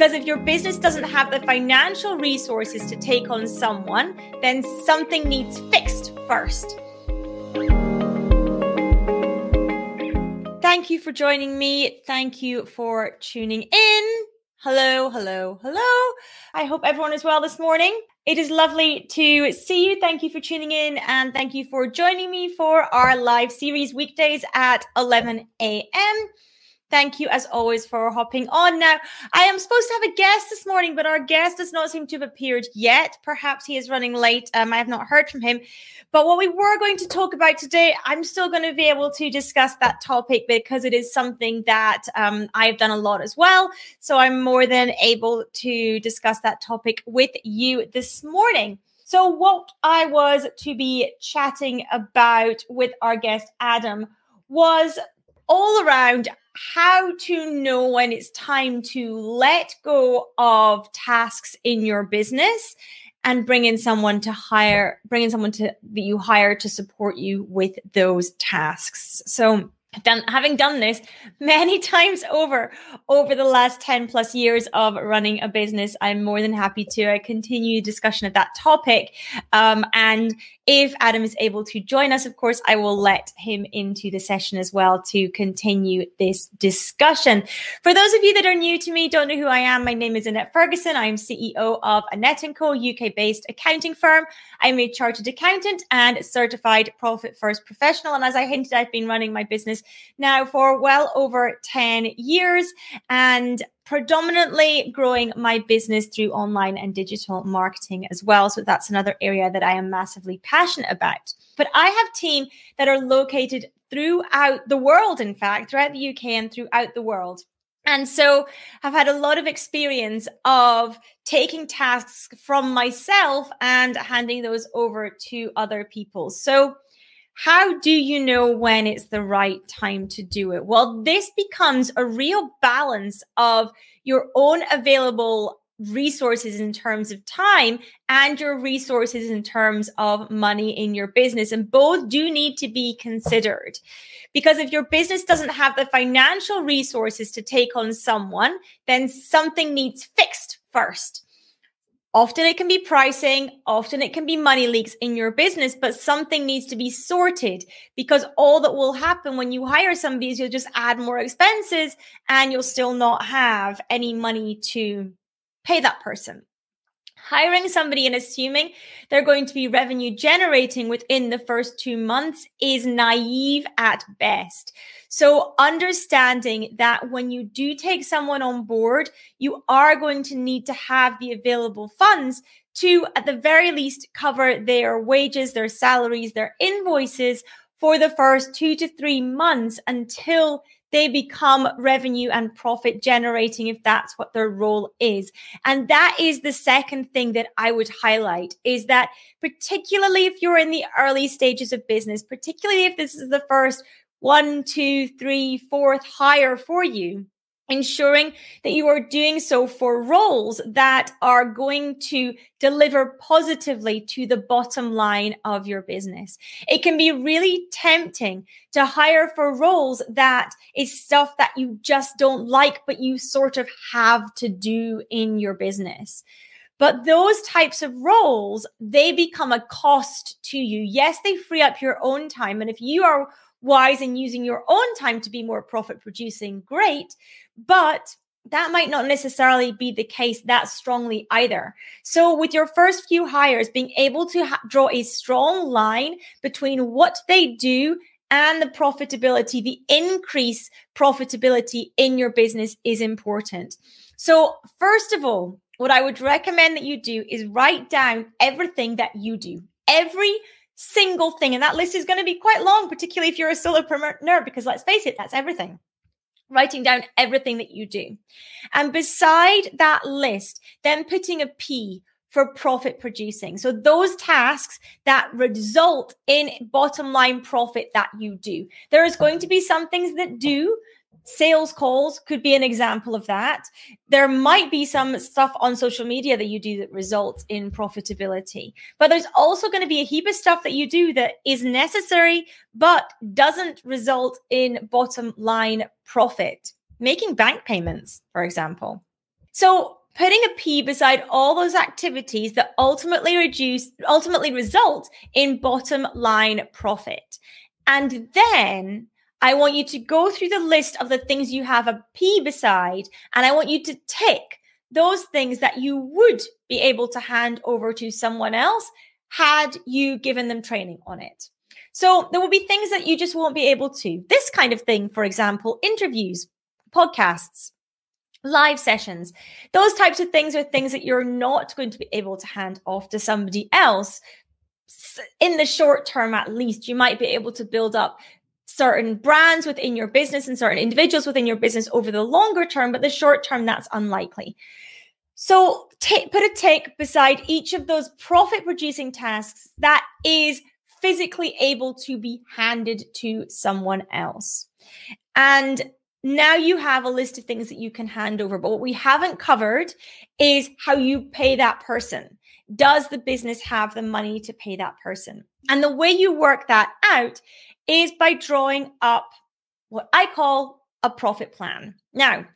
Because if your business doesn't have the financial resources to take on someone, then something needs fixed first. Thank you for joining me. Thank you for tuning in. Hello, hello, hello. I hope everyone is well this morning. It is lovely to see you. Thank you for tuning in and thank you for joining me for our live series weekdays at 11 a.m. Thank you, as always, for hopping on. Now, I am supposed to have a guest this morning, but our guest does not seem to have appeared yet. Perhaps he is running late. Um, I have not heard from him. But what we were going to talk about today, I'm still going to be able to discuss that topic because it is something that um, I've done a lot as well. So I'm more than able to discuss that topic with you this morning. So, what I was to be chatting about with our guest, Adam, was all around how to know when it's time to let go of tasks in your business and bring in someone to hire bring in someone to that you hire to support you with those tasks. So done having done this many times over over the last 10 plus years of running a business i'm more than happy to uh, continue discussion of that topic. Um, and if adam is able to join us of course i will let him into the session as well to continue this discussion. For those of you that are new to me don't know who i am my name is annette ferguson. I'm ceo of annette & co uk based accounting firm. I'm a chartered accountant and certified profit first professional. And as i hinted i've been running my business now for well over 10 years and predominantly growing my business through online and digital marketing as well. So that's another area that I am massively passionate about. But I have team that are located throughout the world, in fact, throughout the UK and throughout the world. And so I've had a lot of experience of taking tasks from myself and handing those over to other people. So how do you know when it's the right time to do it? Well, this becomes a real balance of your own available resources in terms of time and your resources in terms of money in your business. And both do need to be considered. Because if your business doesn't have the financial resources to take on someone, then something needs fixed first. Often it can be pricing, often it can be money leaks in your business, but something needs to be sorted because all that will happen when you hire somebody is you'll just add more expenses and you'll still not have any money to pay that person hiring somebody and assuming they're going to be revenue generating within the first two months is naive at best. So, understanding that when you do take someone on board, you are going to need to have the available funds to, at the very least, cover their wages, their salaries, their invoices for the first two to three months until they become revenue and profit generating if that's what their role is. And that is the second thing that I would highlight is that particularly if you're in the early stages of business, particularly if this is the first one, two, three, fourth hire for you, ensuring that you are doing so for roles that are going to deliver positively to the bottom line of your business. It can be really tempting to hire for roles that is stuff that you just don't like, but you sort of have to do in your business. But those types of roles, they become a cost to you. Yes, they free up your own time. And if you are wise in using your own time to be more profit producing, great. But that might not necessarily be the case that strongly either. So, with your first few hires, being able to ha- draw a strong line between what they do and the profitability, the increase profitability in your business is important. So, first of all, what I would recommend that you do is write down everything that you do, every single thing. And that list is going to be quite long, particularly if you're a solopreneur, because let's face it, that's everything. Writing down everything that you do. And beside that list, then putting a P for profit producing. So those tasks that result in bottom line profit that you do. There is going to be some things that do, sales calls could be an example of that. There might be some stuff on social media that you do that results in profitability, but there's also going to be a heap of stuff that you do that is necessary but doesn't result in bottom line profit. Making bank payments, for example. So putting a P beside all those activities that ultimately reduce, ultimately result in bottom line profit. And then I want you to go through the list of the things you have a P beside, and I want you to tick those things that you would be able to hand over to someone else had you given them training on it. So there will be things that you just won't be able to. This kind of thing, for example, interviews, podcasts, live sessions. Those types of things are things that you're not going to be able to hand off to somebody else. In the short term, at least, you might be able to build up certain brands within your business and certain individuals within your business over the longer term, but the short term, that's unlikely. So t- put a tick beside each of those profit producing tasks that is physically able to be handed to someone else. And now you have a list of things that you can hand over. But what we haven't covered is how you pay that person. Does the business have the money to pay that person? And the way you work that out is by drawing up what I call a profit plan. Now,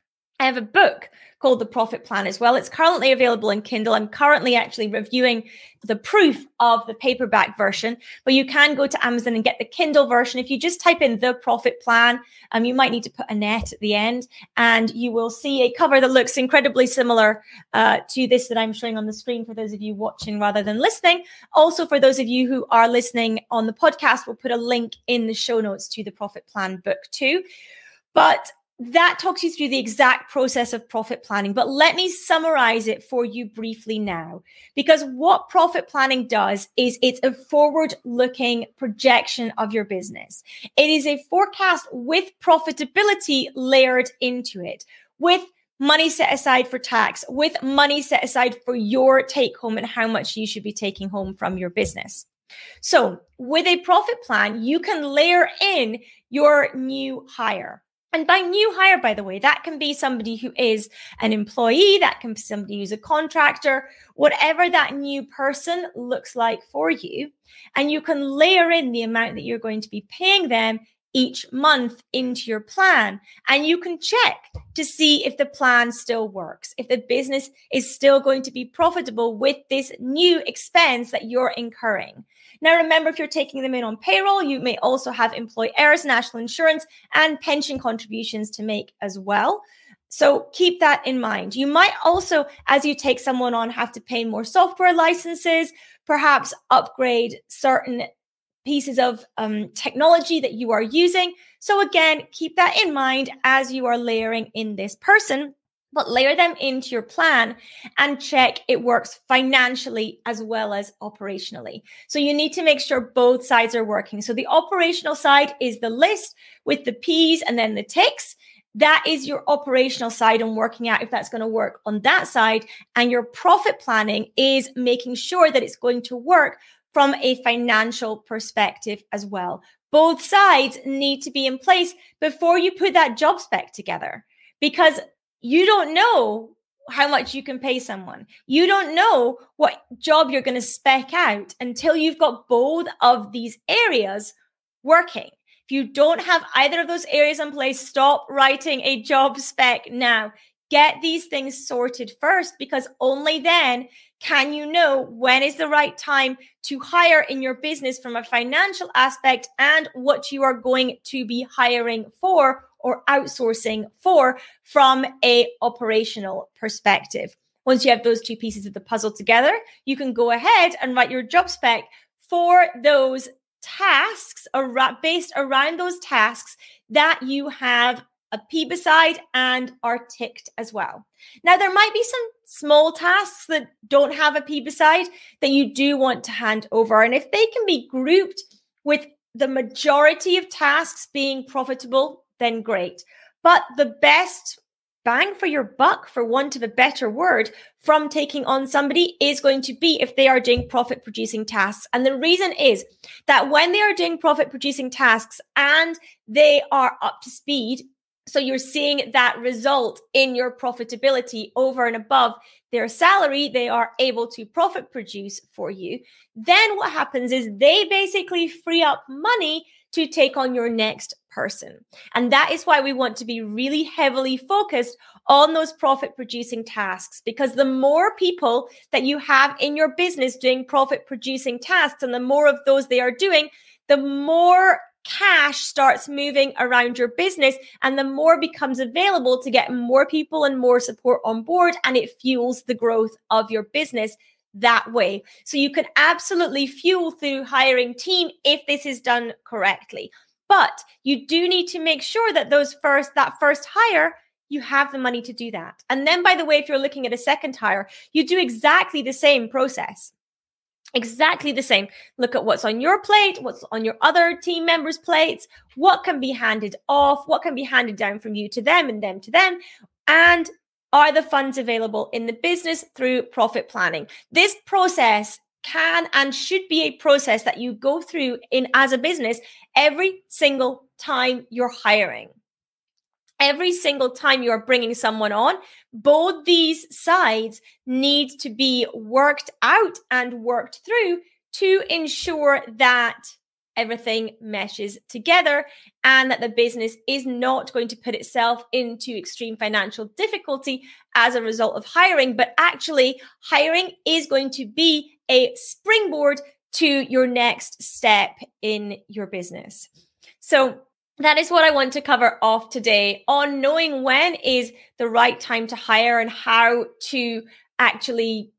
I have a book called The Profit Plan as well. It's currently available in Kindle. I'm currently actually reviewing the proof of the paperback version, but you can go to Amazon and get the Kindle version. If you just type in The Profit Plan, um, you might need to put Annette at the end, and you will see a cover that looks incredibly similar uh, to this that I'm showing on the screen for those of you watching rather than listening. Also, for those of you who are listening on the podcast, we'll put a link in the show notes to the Profit Plan book too. But that talks you through the exact process of profit planning, but let me summarize it for you briefly now. Because what profit planning does is it's a forward looking projection of your business. It is a forecast with profitability layered into it, with money set aside for tax, with money set aside for your take home and how much you should be taking home from your business. So, with a profit plan, you can layer in your new hire. And by new hire, by the way, that can be somebody who is an employee, that can be somebody who's a contractor, whatever that new person looks like for you. And you can layer in the amount that you're going to be paying them each month into your plan. And you can check to see if the plan still works, if the business is still going to be profitable with this new expense that you're incurring. Now, remember, if you're taking them in on payroll, you may also have employers' national insurance and pension contributions to make as well. So keep that in mind. You might also, as you take someone on, have to pay more software licenses, perhaps upgrade certain pieces of um, technology that you are using. So, again, keep that in mind as you are layering in this person but layer them into your plan and check it works financially as well as operationally. So you need to make sure both sides are working. So the operational side is the list with the P's and then the ticks. That is your operational side and working out if that's going to work on that side. And your profit planning is making sure that it's going to work from a financial perspective as well. Both sides need to be in place before you put that job spec together because you don't know how much you can pay someone. You don't know what job you're going to spec out until you've got both of these areas working. If you don't have either of those areas in place, stop writing a job spec now. Get these things sorted first because only then can you know when is the right time to hire in your business from a financial aspect and what you are going to be hiring for or outsourcing for from a operational perspective. Once you have those two pieces of the puzzle together, you can go ahead and write your job spec for those tasks based around those tasks that you have a P beside and are ticked as well. Now, there might be some small tasks that don't have a P beside that you do want to hand over. And if they can be grouped with the majority of tasks being profitable then great. But the best bang for your buck, for want of a better word, from taking on somebody is going to be if they are doing profit producing tasks. And the reason is that when they are doing profit producing tasks and they are up to speed, so you're seeing that result in your profitability over and above their salary, they are able to profit produce for you. Then what happens is they basically free up money to take on your next person. And that is why we want to be really heavily focused on those profit producing tasks because the more people that you have in your business doing profit producing tasks and the more of those they are doing, the more cash starts moving around your business and the more becomes available to get more people and more support on board and it fuels the growth of your business that way. So you can absolutely fuel through hiring team if this is done correctly. But you do need to make sure that those first that first hire you have the money to do that. And then by the way if you're looking at a second hire, you do exactly the same process. Exactly the same. Look at what's on your plate, what's on your other team members' plates, what can be handed off, what can be handed down from you to them and them to them, and are the funds available in the business through profit planning? This process can and should be a process that you go through in as a business every single time you're hiring. Every single time you're bringing someone on, both these sides need to be worked out and worked through to ensure that everything meshes together and that the business is not going to put itself into extreme financial difficulty as a result of hiring, but actually, hiring is going to be a springboard to your next step in your business. So, that is what I want to cover off today on knowing when is the right time to hire and how to actually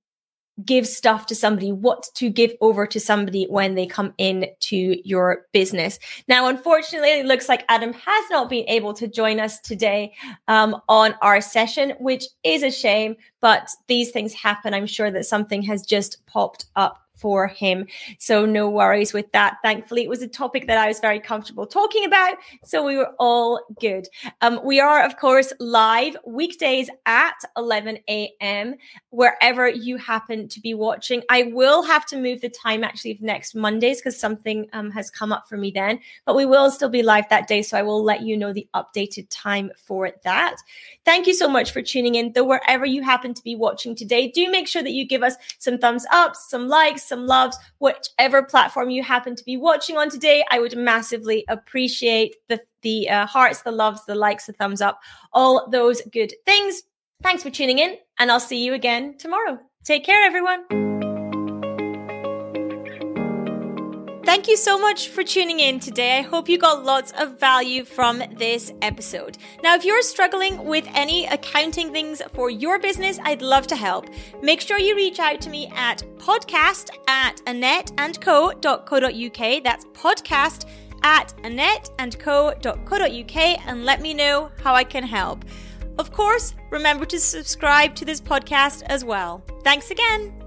give stuff to somebody, what to give over to somebody when they come in to your business. Now, unfortunately, it looks like Adam has not been able to join us today um, on our session, which is a shame, but these things happen. I'm sure that something has just popped up for him. So no worries with that. Thankfully, it was a topic that I was very comfortable talking about. So we were all good. Um, we are, of course, live weekdays at 11 a.m. wherever you happen to be watching. I will have to move the time actually next Mondays because something um, has come up for me then, but we will still be live that day. So I will let you know the updated time for that. Thank you so much for tuning in. Though wherever you happen to be watching today, do make sure that you give us some thumbs up, some likes, some loves, whichever platform you happen to be watching on today. I would massively appreciate the the uh, hearts, the loves, the likes, the thumbs up, all those good things. Thanks for tuning in, and I'll see you again tomorrow. Take care, everyone. Thank you so much for tuning in today. I hope you got lots of value from this episode. Now, if you're struggling with any accounting things for your business, I'd love to help. Make sure you reach out to me at podcast at annetteandco.co.uk. That's podcast at annetteandco.co.uk and let me know how I can help. Of course, remember to subscribe to this podcast as well. Thanks again.